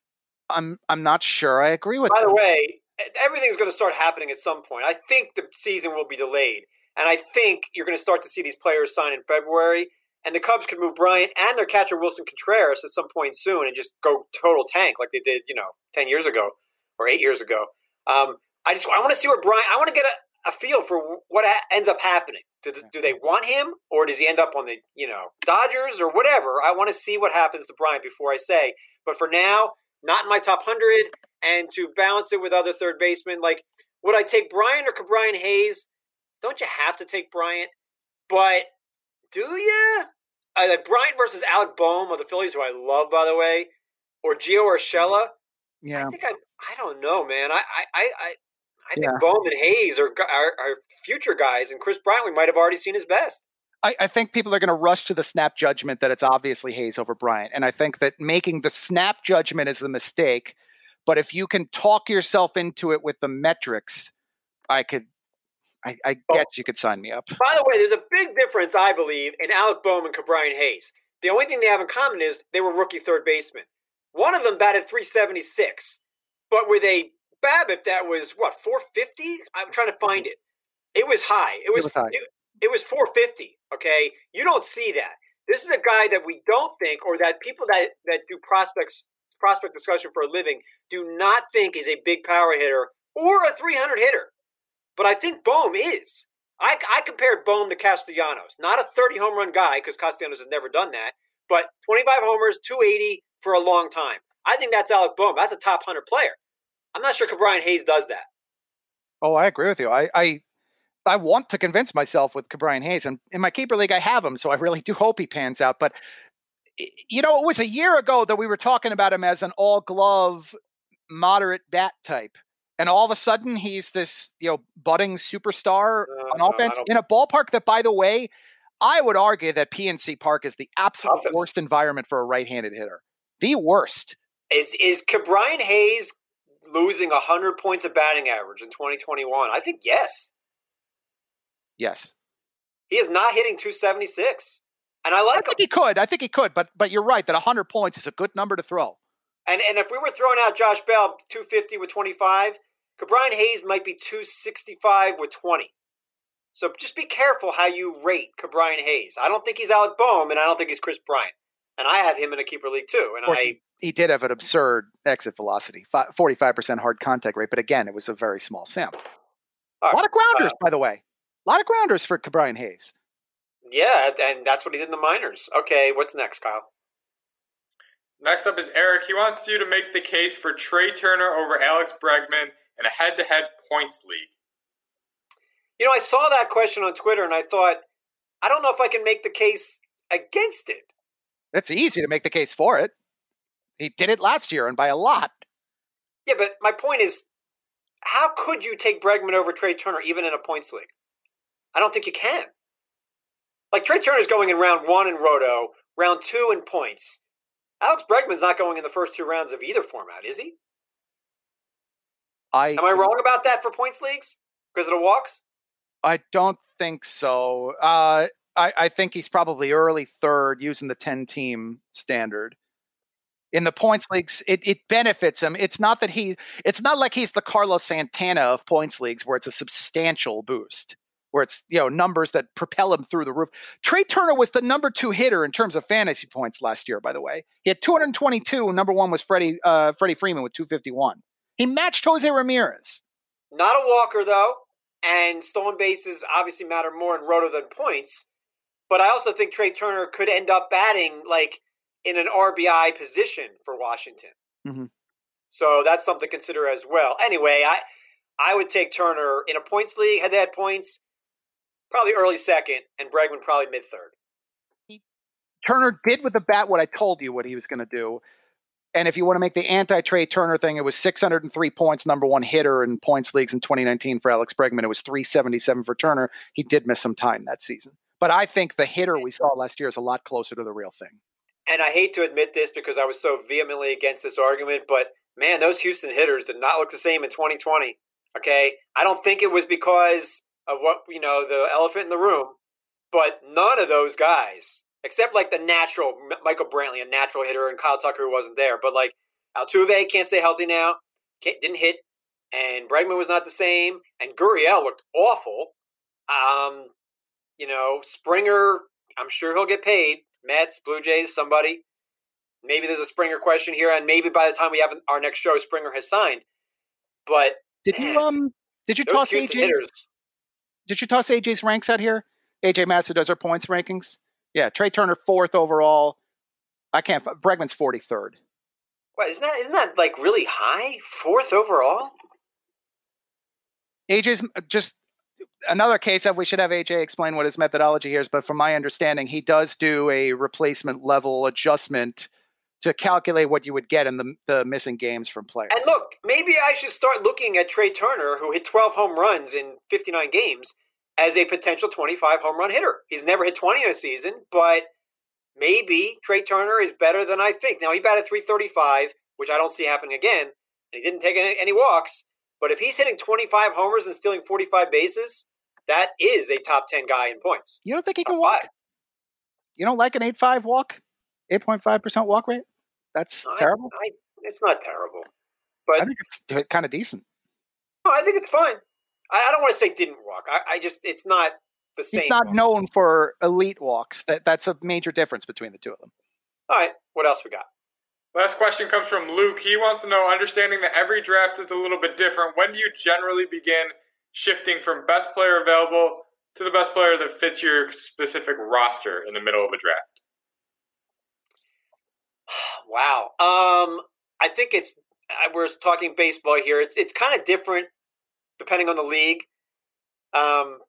I'm I'm not sure I agree with that. By that. the way, everything's going to start happening at some point. I think the season will be delayed. And I think you're going to start to see these players sign in February. And the Cubs could move Bryant and their catcher Willson Contreras at some point soon and just go total tank like they did, you know, ten years ago or eight years ago. Um, I just I want to see where Brian. I want to get a, a feel for what ha- ends up happening. Do, do they want him, or does he end up on the you know Dodgers or whatever? I want to see what happens to Brian before I say. But for now, not in my top hundred. And to balance it with other third basemen, like would I take Brian or Ke'Bryan Hayes? Don't you have to take Bryant? But do you? Uh, like Bryant versus Alec Bohm of the Phillies, who I love, by the way, or Gio Urshela. Yeah, I think I. I don't know, man. I I I, I think yeah. Bohm and Hayes are, are, are future guys, and Kris Bryant we might have already seen his best. I, I, think people are going to rush to the snap judgment that it's obviously Hayes over Bryant. And I think that making the snap judgment is the mistake. But if you can talk yourself into it with the metrics, I could, I, I guess you could sign me up. By the way, there's a big difference, I believe, in Alec Bohm and Ke'Bryan Hayes. The only thing they have in common is they were rookie third basemen. One of them batted 376, but with a BABIP that was what 450. I'm trying to mm-hmm. find it. It was high. It was, it was high. It, it was 450. Okay, you don't see that. This is a guy that we don't think, or that people that that do prospects prospect discussion for a living do not think is a big power hitter or a 300 hitter. But I think Bohm is. I, I compared Bohm to Castellanos, not a 30 home run guy because Castellanos has never done that, but 25 homers, 280 for a long time. I think that's Alec Bohm. That's a top 100 player. I'm not sure Ke'Bryan Hayes does that. Oh, I agree with you. I, I I want to convince myself with Ke'Bryan Hayes, and in my keeper league, I have him, so I really do hope he pans out. But you know, it was a year ago that we were talking about him as an all glove, moderate bat type, and all of a sudden he's this you know budding superstar uh, on offense in a ballpark that, by the way, I would argue that PNC Park is the absolute worst environment for a right-handed hitter. The worst. Is is Ke'Bryan Hayes losing hundred points of batting average in 2021? I think yes. Yes. He is not hitting 276. And I like I think him. he could. I think he could, but but you're right that 100 points is a good number to throw. And and if we were throwing out Josh Bell 250 with 25, Ke'Bryan Hayes might be 265 with 20. So just be careful how you rate Ke'Bryan Hayes. I don't think he's Alec Bohm, and I don't think he's Kris Bryant. And I have him in a keeper league too. And I he did have an absurd exit velocity, 45% hard contact rate, but again, it was a very small sample. Right. A lot of grounders, uh, by the way. A lot of grounders for Ke'Bryan Hayes. Yeah, and that's what he did in the minors. Okay, what's next, Kyle? Next up is Eric. He wants you to make the case for Trea Turner over Alex Bregman in a head to head points league. You know, I saw that question on Twitter and I thought, I don't know if I can make the case against it. It's easy to make the case for it. He did it last year and by a lot. Yeah, but my point is, how could you take Bregman over Trea Turner even in a points league? I don't think you can. Like Trea Turner's going in round one in Roto, round two in points. Alex Bregman's not going in the first two rounds of either format, is he? I am I wrong about that for points leagues because of the walks? I don't think so. Uh, I, I think he's probably early third using the ten team standard. In the points leagues, it, it benefits him. It's not that he. It's not like he's the Carlos Santana of points leagues where it's a substantial boost where it's you know numbers that propel him through the roof. Trea Turner was the number two hitter in terms of fantasy points last year. By the way, he had 222. Number one was Freddie uh, Freddie Freeman with 251. He matched Jose Ramirez. Not a walker though, and stolen bases obviously matter more in roto than points. But I also think Trea Turner could end up batting like in an RBI position for Washington. Mm-hmm. So that's something to consider as well. Anyway, I I would take Turner in a points league, Had to head points probably early second, and Bregman probably mid third. Turner did with the bat what I told you what he was going to do. And if you want to make the anti Trea Turner thing, it was 603 points, number one hitter in points leagues in 2019 for Alex Bregman. It was 377 for Turner. He did miss some time that season. But I think the hitter we saw last year is a lot closer to the real thing. And I hate to admit this because I was so vehemently against this argument, but man, those Houston hitters did not look the same in 2020. Okay. I don't think it was because of what, you know, the elephant in the room, but none of those guys except like the natural Michael Brantley, a natural hitter, and Kyle Tucker who wasn't there. But like Altuve can't stay healthy now, didn't hit, and Bregman was not the same, and Gurriel looked awful. Um, you know, Springer, I'm sure he'll get paid. Mets, Blue Jays, somebody. Maybe there's a Springer question here, and maybe by the time we have our next show, Springer has signed. But did man, you um did you toss AJ's? Did you toss AJ's ranks out here? AJ Massey does our points rankings. Yeah, Trea Turner fourth overall. I can't. Bregman's forty third. What isn't that? Isn't that like really high? Fourth overall. AJ's just another case of we should have AJ explain what his methodology here is. But from my understanding, he does do a replacement level adjustment to calculate what you would get in the, the missing games from players. And look, maybe I should start looking at Trea Turner, who hit 12 home runs in 59 games, as a potential 25 home run hitter. He's never hit 20 in a season, but maybe Trea Turner is better than I think. Now, he batted 335, which I don't see happening again, and he didn't take any, any walks. But if he's hitting 25 homers and stealing 45 bases, that is a top 10 guy in points. You don't think he can walk? Five. You don't like an 8.5 walk? 8.5% walk rate? That's terrible? I, it's not terrible. But I think it's kind of decent. No, I think it's fine. I, I don't want to say didn't walk. I, I, just it's not the same. He's not walk. known for elite walks. That that's a major difference between the two of them. All right, what else we got? Last question comes from Luke. He wants to know, understanding that every draft is a little bit different. When do you generally begin shifting from best player available to the best player that fits your specific roster in the middle of a draft? Wow. Um, I think it's we're talking baseball here. It's it's kind of different depending on the league. Um,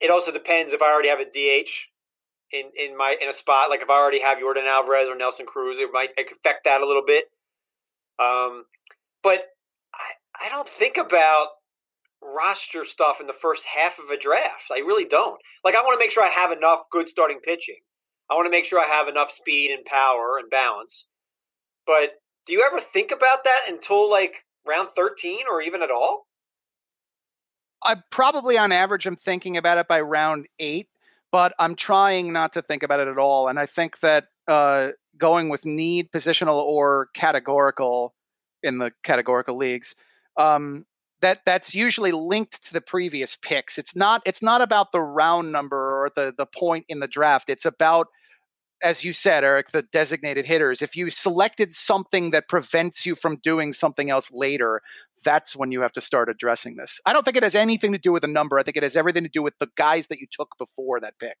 it also depends if I already have a DH in in my in a spot. Like if I already have Yordan Alvarez or Nelson Cruz, it might affect that a little bit. Um, but I I don't think about roster stuff in the first half of a draft. I really don't. Like I want to make sure I have enough good starting pitching. I want to make sure I have enough speed and power and balance. But do you ever think about that until like round 13 or even at all? I probably on average I'm thinking about it by round eight, but I'm trying not to think about it at all. And I think that uh, going with need, positional, or categorical in the categorical leagues, um, that that's usually linked to the previous picks. It's not it's not about the round number or the the point in the draft. It's about as you said, Eric, the designated hitters, if you selected something that prevents you from doing something else later, that's when you have to start addressing this. I don't think it has anything to do with a number. I think it has everything to do with the guys that you took before that pick.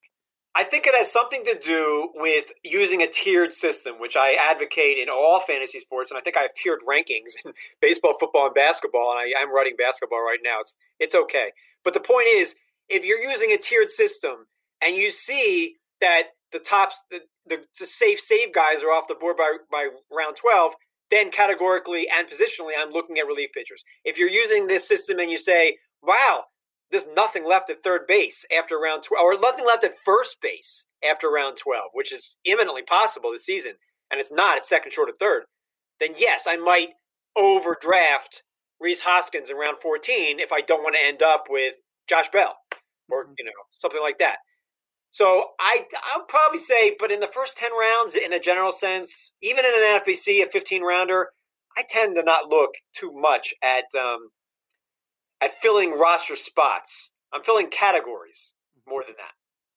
I think it has something to do with using a tiered system, which I advocate in all fantasy sports, and I think I have tiered rankings in baseball, football, and basketball. And I, am writing basketball right now. It's it's okay, but the point is, if you're using a tiered system and you see that the tops, the, the, the safe save guys are off the board by, by round 12, then categorically and positionally, I'm looking at relief pitchers. If you're using this system and you say, wow, there's nothing left at third base after round 12, or nothing left at first base after round 12, which is imminently possible this season, and it's not, it's second short of third, then yes, I might overdraft Rhys Hoskins in round 14 if I don't want to end up with Josh Bell or, mm-hmm. you know, something like that. So I I'll probably say, but in the first ten rounds, in a general sense, even in an NFBC, a fifteen rounder, I tend to not look too much at um, at filling roster spots. I'm filling categories more than that.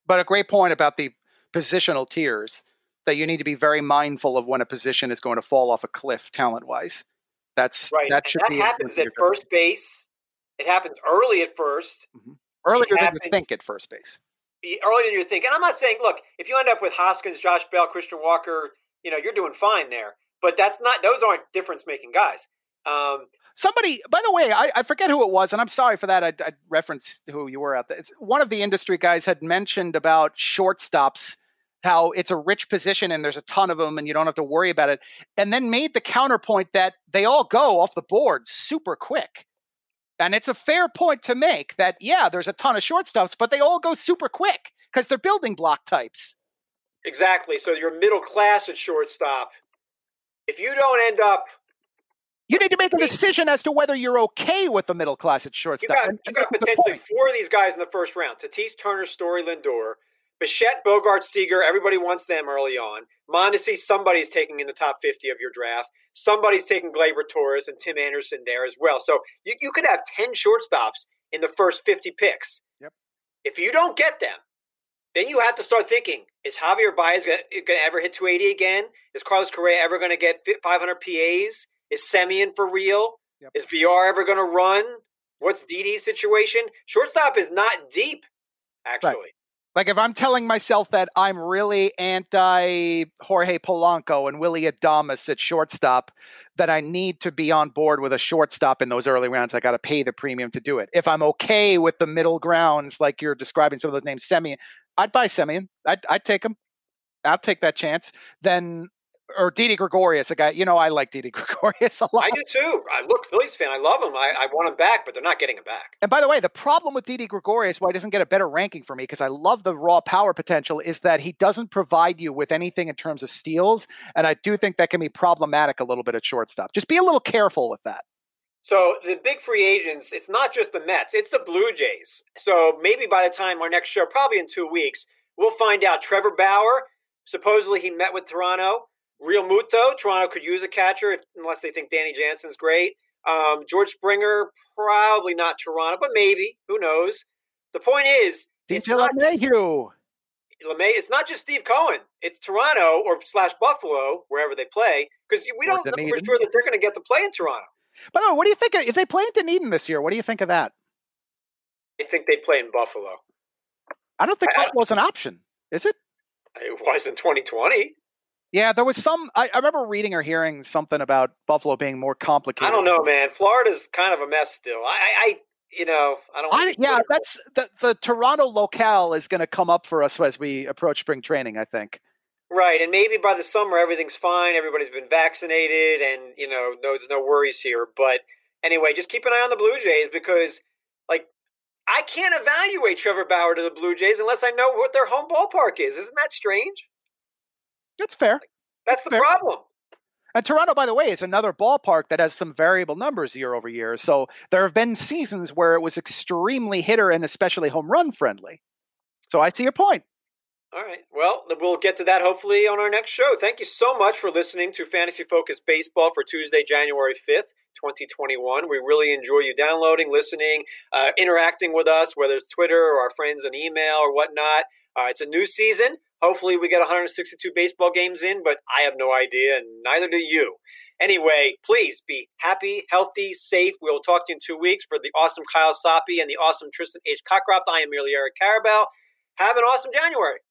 But a great point about the positional tiers that you need to be very mindful of when a position is going to fall off a cliff talent wise. That's right. That should that be happens at first base. It happens early at 1st mm-hmm. Earlier than you think at first base earlier than you think. And I'm not saying, look, if you end up with Hoskins, Josh Bell, Christian Walker, you know, you're doing fine there. But that's not; those aren't difference making guys. Um, Somebody, by the way, I, I, forget who it was, and I'm sorry for that. I, I referenced who you were out there. It's, one of the industry guys had mentioned about shortstops how it's a rich position and there's a ton of them and you don't have to worry about it. And then made the counterpoint that they all go off the board super quick. And it's a fair point to make that, yeah, there's a ton of shortstops, but they all go super quick because they're building block types. Exactly. So you're middle class at shortstop. If you don't end up you need to make a decision as to whether you're okay with the middle class at shortstop. You got, you got potentially four of these guys in the first round: Tatis, Turner, Story, Lindor, Bichette, Bogaerts, Seager. Everybody wants them early on. Mondesi, somebody's taking in the top fifty of your draft. Somebody's taking Gleyber Torres and Tim Anderson there as well. So you, you could have ten shortstops in the first fifty picks. Yep. If you don't get them, then you have to start thinking: Is Javier Baez going to ever hit 280 again? Is Carlos Correa ever going to get 500 PAs? Is Semien for real? Yep. Is VR ever going to run? What's Didi's situation? Shortstop is not deep, actually. Right. Like if I'm telling myself that I'm really anti Jorge Polanco and Willy Adames at shortstop, that I need to be on board with a shortstop in those early rounds. I got to pay the premium to do it. If I'm okay with the middle grounds, like you're describing some of those names, Semien, I'd buy Semien. I'd, I'd take him. I'll take that chance. Then or Didi Gregorius, a guy. You know, I like Didi Gregorius a lot. I do too. I look Phillies fan. I love him. I, I want him back, but they're not getting him back. And by the way, the problem with Didi Gregorius, why he doesn't get a better ranking for me, because I love the raw power potential, is that he doesn't provide you with anything in terms of steals, and I do think that can be problematic a little bit at shortstop. Just be a little careful with that. So the big free agents, it's not just the Mets, it's the Blue Jays. So maybe by the time our next show, probably in two weeks, we'll find out. Trevor Bauer, supposedly he met with Toronto. Realmuto, Toronto could use a catcher if, unless they think Danny Jansen's great. Um, George Springer, probably not Toronto, but maybe. Who knows? The point is, it's not, LeMahieu. LeMay, it's not just Steve Cohen. It's Toronto or slash Buffalo, wherever they play, because we don't know for sure that they're going to get to play in Toronto. By the way, what do you think of, if they play in Dunedin this year? What do you think of that? I think they play in Buffalo. I don't think Buffalo's an option. Is it? It was in 2020. Yeah, there was some. I, I, remember reading or hearing something about Buffalo being more complicated. I don't know, man. Florida's kind of a mess still. I, I you know, I don't. I, yeah, that's the the Toronto locale is going to come up for us as we approach spring training. I think. Right, and maybe by the summer everything's fine. Everybody's been vaccinated, and you know, no, there's no worries here. But anyway, just keep an eye on the Blue Jays because, like, I can't evaluate Trevor Bauer to the Blue Jays unless I know what their home ballpark is. Isn't that strange? That's fair. That's, That's the fair. problem. And Toronto, by the way, is another ballpark that has some variable numbers year over year. So there have been seasons where it was extremely hitter and especially home run friendly. So I see your point. All right. Well, we'll get to that hopefully on our next show. Thank you so much for listening to Fantasy Focus Baseball for Tuesday, January 5th. 2021. We really enjoy you downloading, listening, uh, interacting with us, whether it's Twitter or our friends on email or whatnot. Uh, it's a new season. Hopefully, we get 162 baseball games in, but I have no idea, and neither do you. Anyway, please be happy, healthy, safe. We will talk to you in two weeks for the awesome Kyle Soppe and the awesome Tristan H. Cockcroft. I am merely Eric Karabell. Have an awesome January.